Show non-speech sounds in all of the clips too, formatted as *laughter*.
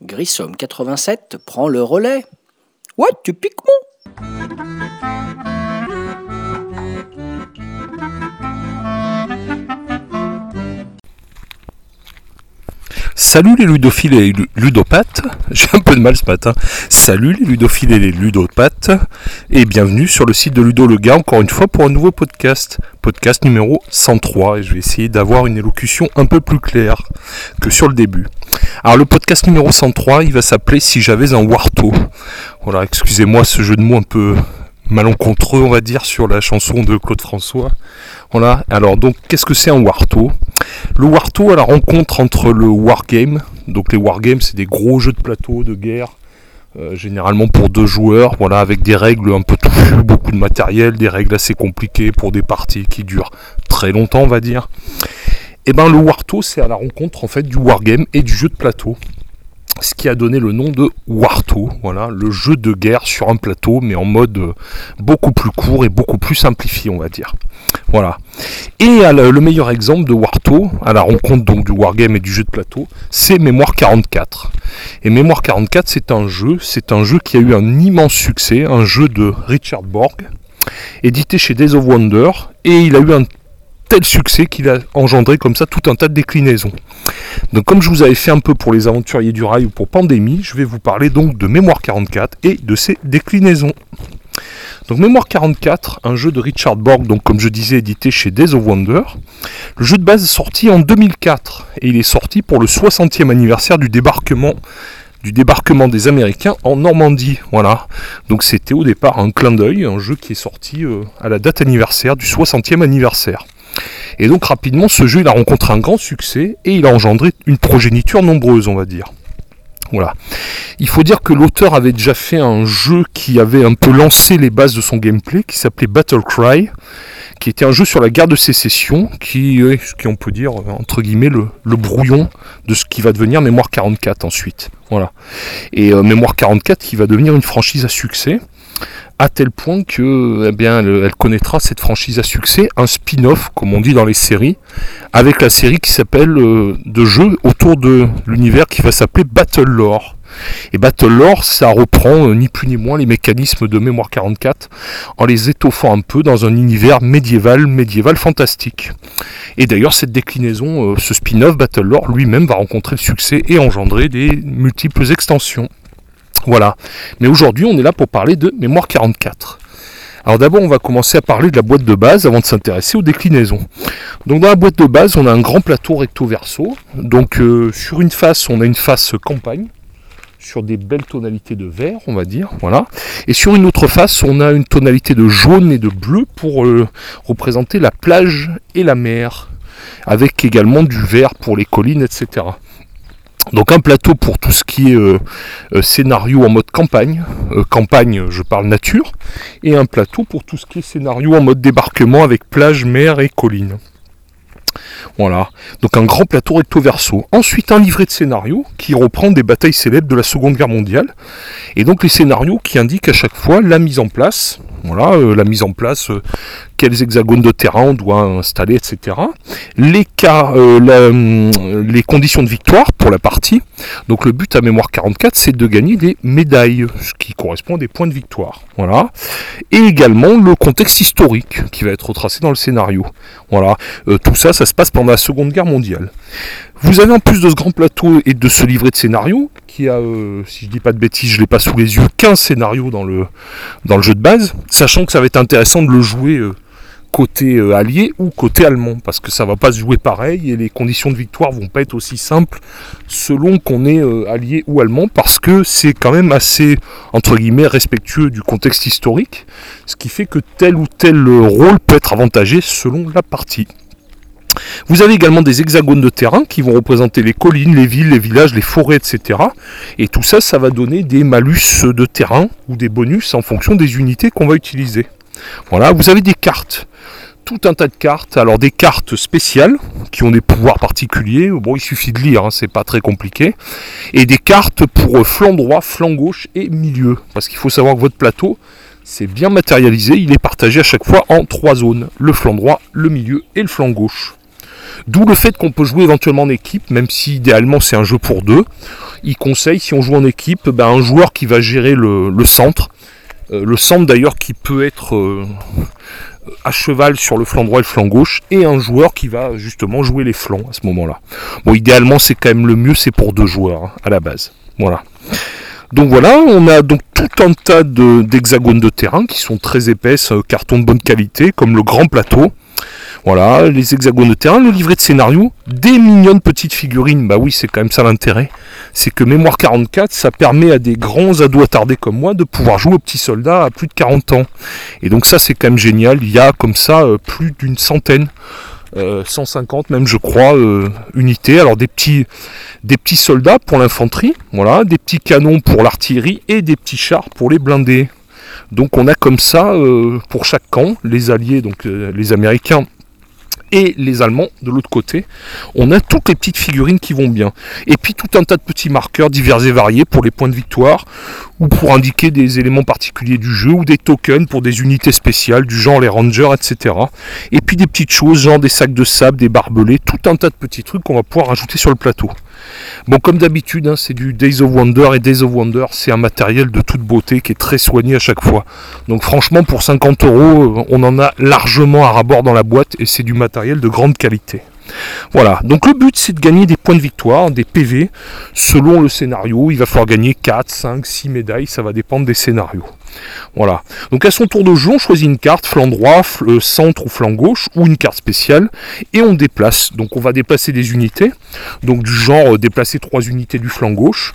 Grissom 87 prend le relais. Ouais, tu piques mon Salut les ludophiles et les ludopathes, *laughs* j'ai un peu de mal ce matin. Salut les ludophiles et les ludopathes, et bienvenue sur le site de Ludo Le Gars, encore une fois pour un nouveau podcast, podcast numéro 103, et je vais essayer d'avoir une élocution un peu plus claire que sur le début. Alors le podcast numéro 103, il va s'appeler Si j'avais un Warto. Voilà, excusez-moi ce jeu de mots un peu malencontreux, on va dire, sur la chanson de Claude François. Voilà, alors donc qu'est-ce que c'est un Warto? Le Warto à la rencontre entre le Wargame, donc les Wargames c'est des gros jeux de plateau, de guerre, euh, généralement pour deux joueurs, voilà, avec des règles un peu touffues, beaucoup de matériel, des règles assez compliquées pour des parties qui durent très longtemps, on va dire. Et ben le Warto c'est à la rencontre en fait du Wargame et du jeu de plateau ce qui a donné le nom de Warto, voilà, le jeu de guerre sur un plateau, mais en mode euh, beaucoup plus court et beaucoup plus simplifié, on va dire. Voilà. Et le meilleur exemple de Warto, à la rencontre donc du wargame et du jeu de plateau, c'est Mémoire 44. Et Mémoire 44, c'est un jeu, c'est un jeu qui a eu un immense succès, un jeu de Richard Borg, édité chez Days of Wonder, et il a eu un tel succès qu'il a engendré comme ça tout un tas de déclinaisons. Donc comme je vous avais fait un peu pour les aventuriers du rail ou pour Pandémie, je vais vous parler donc de Mémoire 44 et de ses déclinaisons. Donc Mémoire 44, un jeu de Richard Borg, donc comme je disais édité chez Days of Wonder. Le jeu de base est sorti en 2004 et il est sorti pour le 60e anniversaire du débarquement du débarquement des Américains en Normandie. Voilà. Donc c'était au départ un clin d'œil, un jeu qui est sorti euh, à la date anniversaire du 60e anniversaire. Et donc rapidement, ce jeu il a rencontré un grand succès et il a engendré une progéniture nombreuse, on va dire. Voilà. Il faut dire que l'auteur avait déjà fait un jeu qui avait un peu lancé les bases de son gameplay, qui s'appelait Battle Cry, qui était un jeu sur la guerre de sécession, qui est, qui on peut dire, entre guillemets, le, brouillon de ce qui va devenir Mémoire 44 ensuite. Voilà. Et euh, Mémoire 44 qui va devenir une franchise à succès à tel point que eh elle, connaîtra cette franchise à succès, un spin-off, comme on dit dans les séries, avec la série qui s'appelle euh, de jeux autour de l'univers qui va s'appeler Battle Lore. Et Battle Lore, ça reprend euh, ni plus ni moins les mécanismes de Mémoire 44 en les étoffant un peu dans un univers médiéval, médiéval fantastique. Et d'ailleurs, cette déclinaison, euh, ce spin-off Battle Lore lui-même va rencontrer le succès et engendrer des multiples extensions. Voilà. Mais aujourd'hui, on est là pour parler de mémoire 44. Alors d'abord, on va commencer à parler de la boîte de base avant de s'intéresser aux déclinaisons. Donc dans la boîte de base, on a un grand plateau recto-verso. Donc euh, sur une face, on a une face campagne sur des belles tonalités de vert, on va dire, voilà. Et sur une autre face, on a une tonalité de jaune et de bleu pour euh, représenter la plage et la mer, avec également du vert pour les collines, etc. Donc un plateau pour tout ce qui est euh, euh, scénario en mode campagne, euh, campagne je parle nature, et un plateau pour tout ce qui est scénario en mode débarquement avec plage, mer et colline. Voilà, donc un grand plateau recto verso. Ensuite un livret de scénario qui reprend des batailles célèbres de la Seconde Guerre mondiale. Et donc les scénarios qui indiquent à chaque fois la mise en place, voilà, la mise en place quels hexagones de terrain on doit installer, etc. Les euh, hum, les conditions de victoire pour la partie. Donc le but à mémoire 44, c'est de gagner des médailles, ce qui correspond à des points de victoire. Voilà. Et également le contexte historique qui va être retracé dans le scénario. Voilà. Euh, tout ça, ça se passe pendant la Seconde Guerre mondiale. Vous avez en plus de ce grand plateau et de ce livret de scénario, euh, si je dis pas de bêtises, je l'ai pas sous les yeux, 15 scénarios dans le, jeu de base, sachant que ça va être intéressant de le jouer côté euh, allié ou côté allemand, parce que ça va pas se jouer pareil et les conditions de victoire vont pas être aussi simples selon qu'on est euh, allié ou allemand, parce que c'est quand même assez entre guillemets respectueux du contexte historique, ce qui fait que tel ou tel euh, rôle peut être avantagé selon la partie. Vous avez également des hexagones de terrain qui vont représenter les collines, les villes, les villages, les forêts, etc. Et tout ça, ça va donner des malus de terrain ou des bonus en fonction des unités qu'on va utiliser. Voilà, vous avez des cartes tout un tas de cartes. Alors des cartes spéciales qui ont des pouvoirs particuliers. Bon, il suffit de lire, hein, c'est pas très compliqué. Et des cartes pour flanc droit, flanc gauche et milieu. Parce qu'il faut savoir que votre plateau, c'est bien matérialisé. Il est partagé à chaque fois en trois zones le flanc droit, le milieu et le flanc gauche. D'où le fait qu'on peut jouer éventuellement en équipe, même si idéalement c'est un jeu pour deux. Il conseille, si on joue en équipe, ben, un joueur qui va gérer le, centre. Euh, le centre d'ailleurs qui peut être euh, à cheval sur le flanc droit et le flanc gauche, et un joueur qui va justement jouer les flancs à ce moment-là. Bon, idéalement c'est quand même le mieux, c'est pour deux joueurs hein, à la base. Voilà. Donc voilà, on a donc tout un tas d'hexagones de, terrain qui sont très épaisses, euh, carton de bonne qualité, comme le grand plateau. Voilà, les hexagones de terrain, le livret de scénario, des mignonnes petites figurines, bah oui, c'est quand même ça l'intérêt. C'est que Mémoire 44, ça permet à des grands ados attardés comme moi de pouvoir jouer aux petits soldats à plus de 40 ans. Et donc ça, c'est quand même génial. Il y a comme ça euh, plus d'une centaine. 150 euh, même je crois euh, unités. Alors des petits, des petits soldats pour l'infanterie, voilà, des petits canons pour l'artillerie et des petits chars pour les blindés. Donc on a comme ça pour chaque camp, les alliés, donc les Américains et les Allemands de l'autre côté. On a toutes les petites figurines qui vont bien. Et puis tout un tas de petits marqueurs divers et variés pour les points de victoire ou pour indiquer des éléments particuliers du jeu ou des tokens pour des unités spéciales du genre les rangers, etc. Et puis des petites choses genre des sacs de sable, des barbelés, tout un tas de petits trucs qu'on va pouvoir rajouter sur le plateau. Bon, comme d'habitude, hein, c'est du Days of Wonder et Days of Wonder, c'est un matériel de toute beauté qui est très soigné à chaque fois. Donc, franchement, pour 50 euros, euh, on en a largement à rabord dans la boîte et c'est du matériel de grande qualité. Voilà, donc le but c'est de gagner des points de victoire, des PV, selon le scénario. Il va falloir gagner 4, 5, 6 médailles, ça va dépendre des scénarios. Voilà. Donc à son tour de jeu, on choisit une carte, flanc droit, euh, centre ou flanc gauche, ou une carte spéciale, et on déplace. Donc on va déplacer des unités, donc du genre euh, déplacer trois unités du flanc gauche.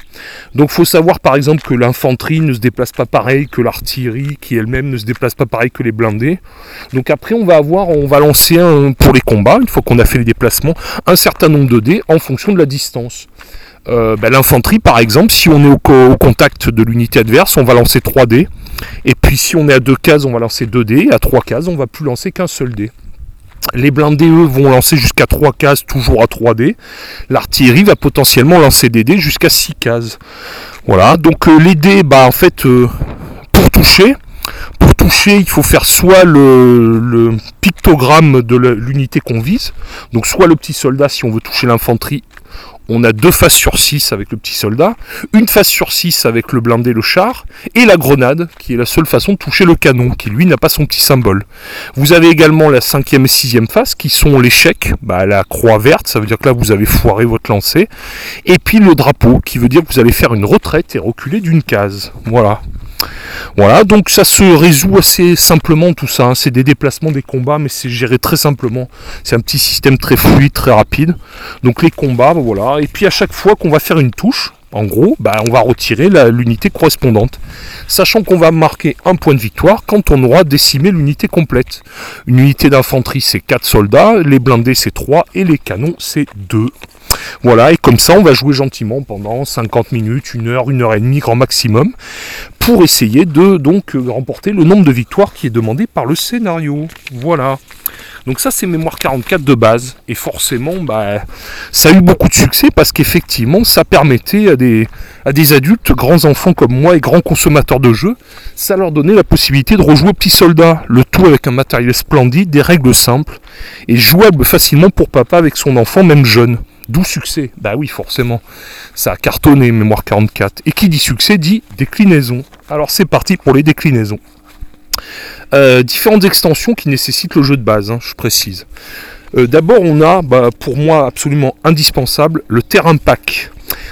Donc faut savoir par exemple que l'infanterie ne se déplace pas pareil que l'artillerie, qui elle-même ne se déplace pas pareil que les blindés. Donc après on va avoir, on va lancer un, pour les combats, une fois qu'on a fait les déplacements, un certain nombre de dés en fonction de la distance. Euh, ben, l'infanterie par exemple, si on est au, contact de l'unité adverse, on va lancer 3 dés. Et puis si on est à 2 cases, on va lancer 2 dés. À 3 cases, on va plus lancer qu'un seul dé. Les blindés, eux, vont lancer jusqu'à 3 cases, toujours à 3 dés. L'artillerie va potentiellement lancer des dés jusqu'à 6 cases. Voilà, donc euh, les dés, bah, en fait, euh, pour toucher, pour toucher, il faut faire soit le pictogramme de l'unité qu'on vise, donc soit le petit soldat si on veut toucher l'infanterie, on a deux faces sur 6 avec le petit soldat, une face sur 6 avec le blindé, le char, et la grenade, qui est la seule façon de toucher le canon, qui lui n'a pas son petit symbole. Vous avez également la cinquième et sixième face, qui sont l'échec, bah, la croix verte, ça veut dire que là vous avez foiré votre lancer, et puis le drapeau, qui veut dire que vous allez faire une retraite et reculer d'une case. Voilà. Voilà, donc ça se résout assez simplement tout ça. Hein. C'est des déplacements, des combats, mais c'est géré très simplement. C'est un petit système très fluide, très rapide. Donc les combats, bah, voilà. Et puis à chaque fois qu'on va faire une touche, en gros, bah, on va retirer l'unité correspondante. Sachant qu'on va marquer un point de victoire quand on aura décimé l'unité complète. Une unité d'infanterie, c'est 4 soldats, les blindés, c'est 3, et les canons, c'est 2. Voilà, et comme ça, on va jouer gentiment pendant 50 minutes, une heure, une heure et demie, grand maximum, pour essayer de donc euh, remporter le nombre de victoires qui est demandé par le scénario. Voilà. Donc ça c'est mémoire 44 de base et forcément bah, ça a eu beaucoup de succès parce qu'effectivement ça permettait à des, à des adultes, grands enfants comme moi et grands consommateurs de jeux, ça leur donnait la possibilité de rejouer Petit Soldat, le tout avec un matériel splendide, des règles simples et jouable facilement pour papa avec son enfant même jeune. D'où succès Bah oui, forcément. Ça a cartonné, Mémoire 44. Et qui dit succès dit déclinaison. Alors c'est parti pour les déclinaisons. Euh, différentes extensions qui nécessitent le jeu de base, hein, je précise. Euh, d'abord, on a, bah, pour moi absolument indispensable, le terrain pack.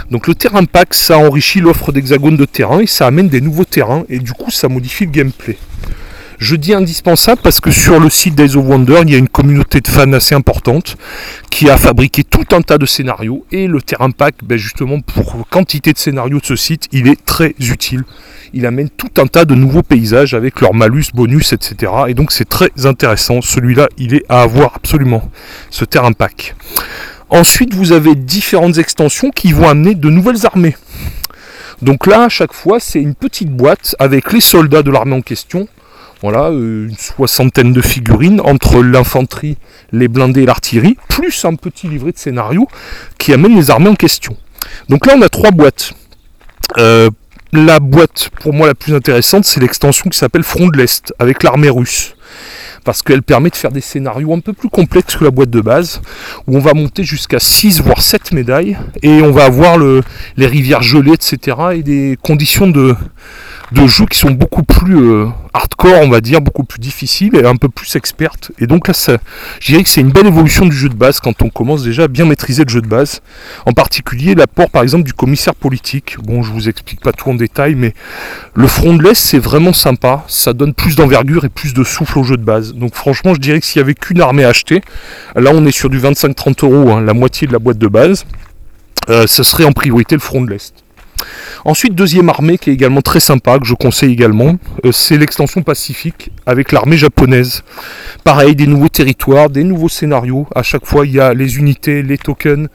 Donc le terrain pack, ça enrichit l'offre d'hexagones de terrain et ça amène des nouveaux terrains et du coup ça modifie le gameplay. Je dis indispensable parce que sur le site Days of Wonder, il y a une communauté de fans assez importante qui a fabriqué tout un tas de scénarios et le terrain pack, ben justement pour quantité de scénarios de ce site, il est très utile. Il amène tout un tas de nouveaux paysages avec leurs malus, bonus, etc. Et donc c'est très intéressant. Celui-là, il est à avoir absolument, ce terrain pack. Ensuite, vous avez différentes extensions qui vont amener de nouvelles armées. Donc là, à chaque fois, c'est une petite boîte avec les soldats de l'armée en question Voilà, euh, une soixantaine de figurines entre l'infanterie, les blindés et l'artillerie, plus un petit livret de scénario qui amène les armées en question. Donc là, on a trois boîtes. Euh, la boîte, pour moi, la plus intéressante, c'est l'extension qui s'appelle Front de l'Est, avec l'armée russe parce qu'elle permet de faire des scénarios un peu plus complexes que la boîte de base, où on va monter jusqu'à 6 voire 7 médailles, et on va avoir les rivières gelées, etc., et des conditions de, de jeux qui sont beaucoup plus euh, hardcore, on va dire, beaucoup plus difficiles et un peu plus expertes. Et donc là, ça, je dirais que c'est une belle évolution du jeu de base quand on commence déjà à bien maîtriser le jeu de base. En particulier l'apport par exemple du commissaire politique. Bon, je vous explique pas tout en détail, mais le front de l'Est, c'est vraiment sympa. Ça donne plus d'envergure et plus de souffle au jeu de base. Donc franchement, je dirais que s'il y avait qu'une armée à acheter, là on est sur du 25-30 euros, hein, la moitié de la boîte de base, euh, ce serait en priorité le front de l'Est. Ensuite, deuxième armée qui est également très sympa, que je conseille également, euh, c'est l'extension pacifique avec l'armée japonaise. Pareil, des nouveaux territoires, des nouveaux scénarios. À chaque fois, il y a les unités, les tokens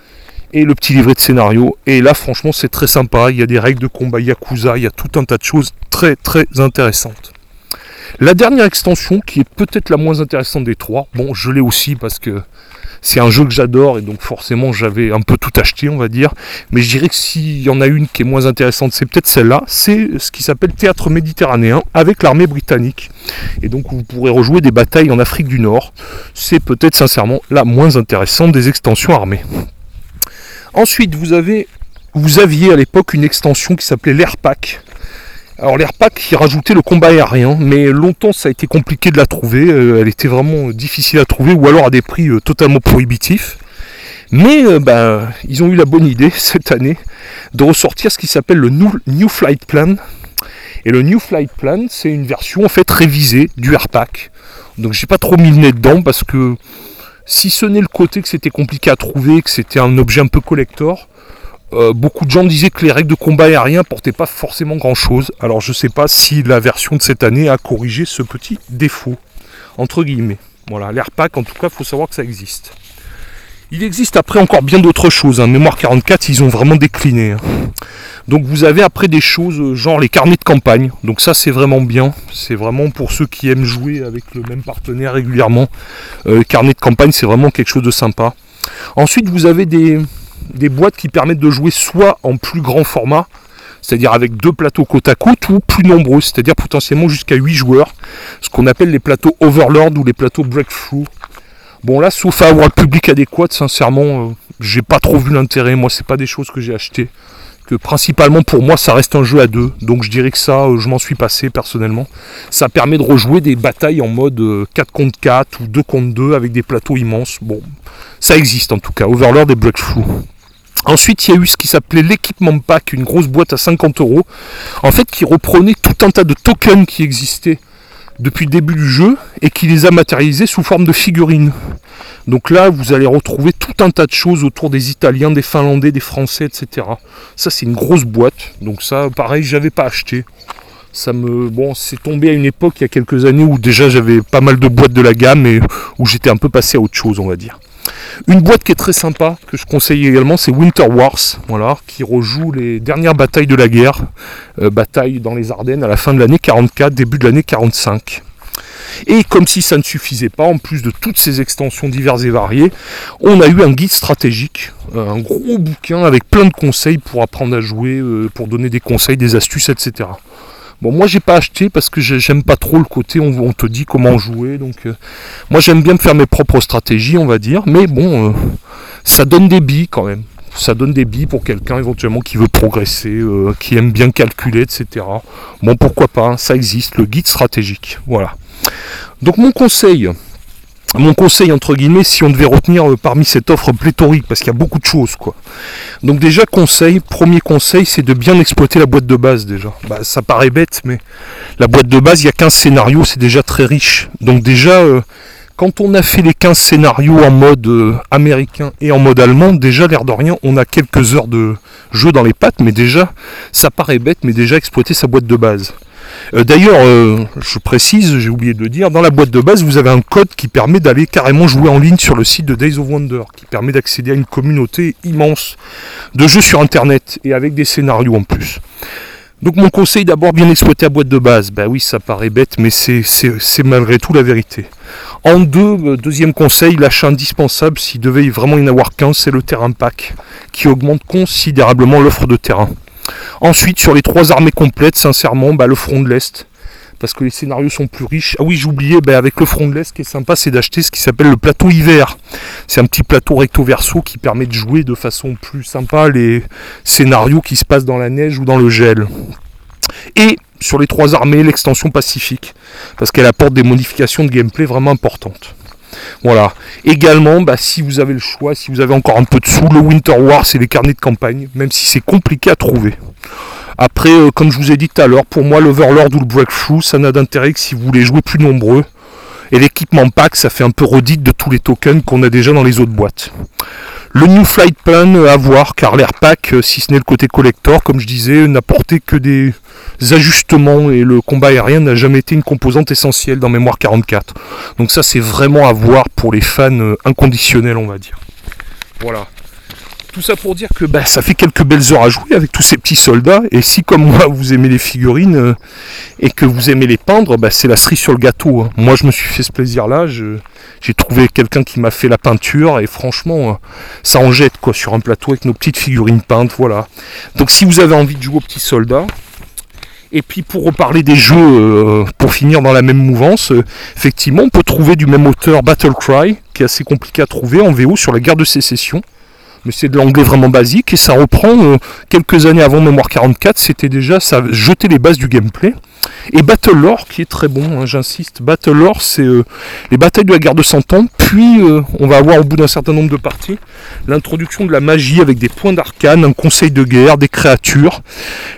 et le petit livret de scénario. Et là, franchement, c'est très sympa. Il y a des règles de combat Yakuza, il y a tout un tas de choses très très intéressantes. La dernière extension, qui est peut-être la moins intéressante des trois, bon, je l'ai aussi parce que c'est un jeu que j'adore et donc forcément j'avais un peu tout acheté, on va dire. Mais je dirais que s'il y en a une qui est moins intéressante, c'est peut-être celle-là. C'est ce qui s'appelle Théâtre méditerranéen avec l'armée britannique. Et donc vous pourrez rejouer des batailles en Afrique du Nord. C'est peut-être sincèrement la moins intéressante des extensions armées. Ensuite, vous vous aviez à l'époque une extension qui s'appelait l'Airpack, alors l'AirPack qui rajoutait le combat aérien, mais longtemps ça a été compliqué de la trouver, euh, elle était vraiment difficile à trouver ou alors à des prix euh, totalement prohibitifs. Mais euh, bah, ils ont eu la bonne idée *laughs* cette année de ressortir ce qui s'appelle le New, Flight Plan. Et le New Flight Plan, c'est une version en fait révisée du AirPack. Donc j'ai pas trop mis le nez dedans parce que si ce n'est le côté que c'était compliqué à trouver, que c'était un objet un peu collector, euh, beaucoup de gens disaient que les règles de combat aérien portaient pas forcément grand chose. Alors je sais pas si la version de cette année a corrigé ce petit défaut. Entre guillemets. Voilà, l'AirPack en tout cas, il faut savoir que ça existe. Il existe après encore bien d'autres choses. Hein. Mémoire 44, ils ont vraiment décliné. Hein. Donc vous avez après des choses euh, genre les carnets de campagne. Donc ça c'est vraiment bien. C'est vraiment pour ceux qui aiment jouer avec le même partenaire régulièrement. Euh, les carnets de campagne c'est vraiment quelque chose de sympa. Ensuite vous avez des, des boîtes qui permettent de jouer soit en plus grand format, c'est-à-dire avec deux plateaux côte à côte, ou plus nombreux, c'est-à-dire potentiellement jusqu'à 8 joueurs, ce qu'on appelle les plateaux Overlord ou les plateaux Breakthrough. Bon là, sauf à avoir le public adéquat, sincèrement, euh, j'ai pas trop vu l'intérêt. Moi, c'est pas des choses que j'ai achetées. Que principalement pour moi, ça reste un jeu à deux. Donc je dirais que ça, euh, je m'en suis passé personnellement. Ça permet de rejouer des batailles en mode 4 euh, contre 4 ou 2 contre 2 avec des plateaux immenses. Bon, ça existe en tout cas. Overlord et Breakthrough. Ensuite, il y a eu ce qui s'appelait l'équipement pack, une grosse boîte à 50 euros, en fait, qui reprenait tout un tas de tokens qui existaient depuis le début du jeu et qui les a matérialisés sous forme de figurines. Donc là, vous allez retrouver tout un tas de choses autour des Italiens, des Finlandais, des Français, etc. Ça, c'est une grosse boîte. Donc ça, pareil, j'avais pas acheté. Ça me, bon, c'est tombé à une époque il y a quelques années où déjà j'avais pas mal de boîtes de la gamme et où j'étais un peu passé à autre chose, on va dire. Une boîte qui est très sympa, que je conseille également, c'est Winter Wars, voilà, qui rejoue les dernières batailles de la guerre, euh, bataille dans les Ardennes à la fin de l'année 44, début de l'année 45. Et comme si ça ne suffisait pas, en plus de toutes ces extensions diverses et variées, on a eu un guide stratégique, euh, un gros bouquin avec plein de conseils pour apprendre à jouer, euh, pour donner des conseils, des astuces, etc. Bon, moi j'ai pas acheté parce que j'aime pas trop le côté on, te dit comment jouer. Donc, euh, moi j'aime bien faire mes propres stratégies, on va dire. Mais bon, euh, ça donne des billes quand même. Ça donne des billes pour quelqu'un éventuellement qui veut progresser, euh, qui aime bien calculer, etc. Bon, pourquoi pas, hein, ça existe, le guide stratégique. Voilà. Donc mon conseil, mon conseil entre guillemets si on devait retenir euh, parmi cette offre pléthorique parce qu'il y a beaucoup de choses quoi. Donc déjà conseil, premier conseil c'est de bien exploiter la boîte de base déjà. Bah, ça paraît bête mais la boîte de base il y a 15 scénarios c'est déjà très riche. Donc déjà euh, quand on a fait les 15 scénarios en mode euh, américain et en mode allemand, déjà l'air de rien, on a quelques heures de jeu dans les pattes, mais déjà, ça paraît bête, mais déjà exploiter sa boîte de base. Euh, d'ailleurs, euh, je précise, j'ai oublié de le dire, dans la boîte de base, vous avez un code qui permet d'aller carrément jouer en ligne sur le site de Days of Wonder, qui permet d'accéder à une communauté immense de jeux sur Internet et avec des scénarios en plus. Donc mon conseil d'abord bien exploiter la boîte de base. Bah oui, ça paraît bête, mais c'est malgré tout la vérité. En deux, euh, deuxième conseil, l'achat indispensable, s'il devait vraiment y en avoir qu'un, c'est le terrain pack, qui augmente considérablement l'offre de terrain. Ensuite, sur les trois armées complètes, sincèrement, bah, le front de l'Est, parce que les scénarios sont plus riches. Ah oui, j'oubliais, ben, avec le front de l'Est, ce qui est sympa, c'est d'acheter ce qui s'appelle le plateau hiver. C'est un petit plateau recto-verso qui permet de jouer de façon plus sympa les scénarios qui se passent dans la neige ou dans le gel. Et sur les trois armées, l'extension pacifique, parce qu'elle apporte des modifications de gameplay vraiment importantes. Voilà. Également, bah, si vous avez le choix, si vous avez encore un peu de sous, le Winter War, c'est les carnets de campagne, même si c'est compliqué à trouver. Après, euh, comme je vous ai dit tout à l'heure, pour moi, l'Overlord ou le Breakthrough, ça n'a d'intérêt que si vous voulez jouer plus nombreux. Et l'équipement pack, ça fait un peu redite de tous les tokens qu'on a déjà dans les autres boîtes. Le New Flight Plan euh, à voir, car l'air pack, euh, si ce n'est le côté collector, comme je disais, n'apportait que des ajustements et le combat aérien n'a jamais été une composante essentielle dans Mémoire 44. Donc ça, c'est vraiment à voir pour les fans inconditionnels, on va dire. Voilà. Tout ça pour dire que bah, ça fait quelques belles heures à jouer avec tous ces petits soldats. Et si comme moi vous aimez les figurines euh, et que vous aimez les peindre, bah, c'est la cerise sur le gâteau. Hein. Moi je me suis fait ce plaisir-là. J'ai trouvé quelqu'un qui m'a fait la peinture et franchement euh, ça en jette quoi sur un plateau avec nos petites figurines peintes. Voilà. Donc si vous avez envie de jouer aux petits soldats, et puis pour reparler des jeux, euh, pour finir dans la même mouvance, effectivement, on peut trouver du même auteur Battle Cry, qui est assez compliqué à trouver en VO sur la guerre de sécession mais c'est de l'anglais vraiment basique et ça reprend euh, quelques années avant Mémoire 44, c'était déjà ça jetait les bases du gameplay. Et Battlelore qui est très bon, hein, j'insiste. Battlelore c'est euh, les batailles de la guerre de 100 ans, puis euh, on va avoir au bout d'un certain nombre de parties l'introduction de la magie avec des points d'arcane, un conseil de guerre, des créatures.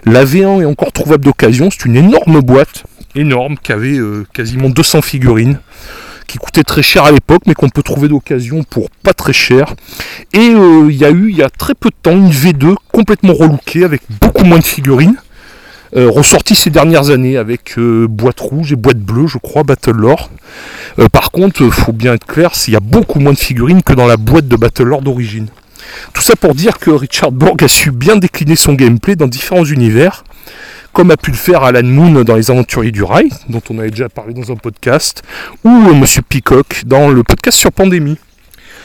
La V1 est encore trouvable d'occasion, c'est une énorme boîte, énorme, qui avait quasiment 200 figurines qui coûtait très cher à l'époque, mais qu'on peut trouver d'occasion pour pas très cher. Et euh, il y a eu, il y a très peu de temps, une V2 complètement relookée avec beaucoup moins de figurines. Euh, ressortie ces dernières années avec euh, boîte rouge et boîte bleue, je crois, Battle Lore. par contre, faut bien être clair, il y a beaucoup moins de figurines que dans la boîte de Battle Lore d'origine. Tout ça pour dire que Richard Borg a su bien décliner son gameplay dans différents univers comme a pu le faire Alan Moon dans Les Aventuriers du Rail, dont on avait déjà parlé dans un podcast, ou euh, Monsieur Peacock dans le podcast sur Pandémie.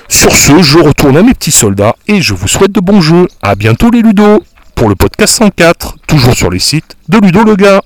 Sur ce, je retourne à mes petits soldats et je vous souhaite de bons jeux. A bientôt les Ludo pour le podcast 104, toujours sur les sites de Ludo le gars.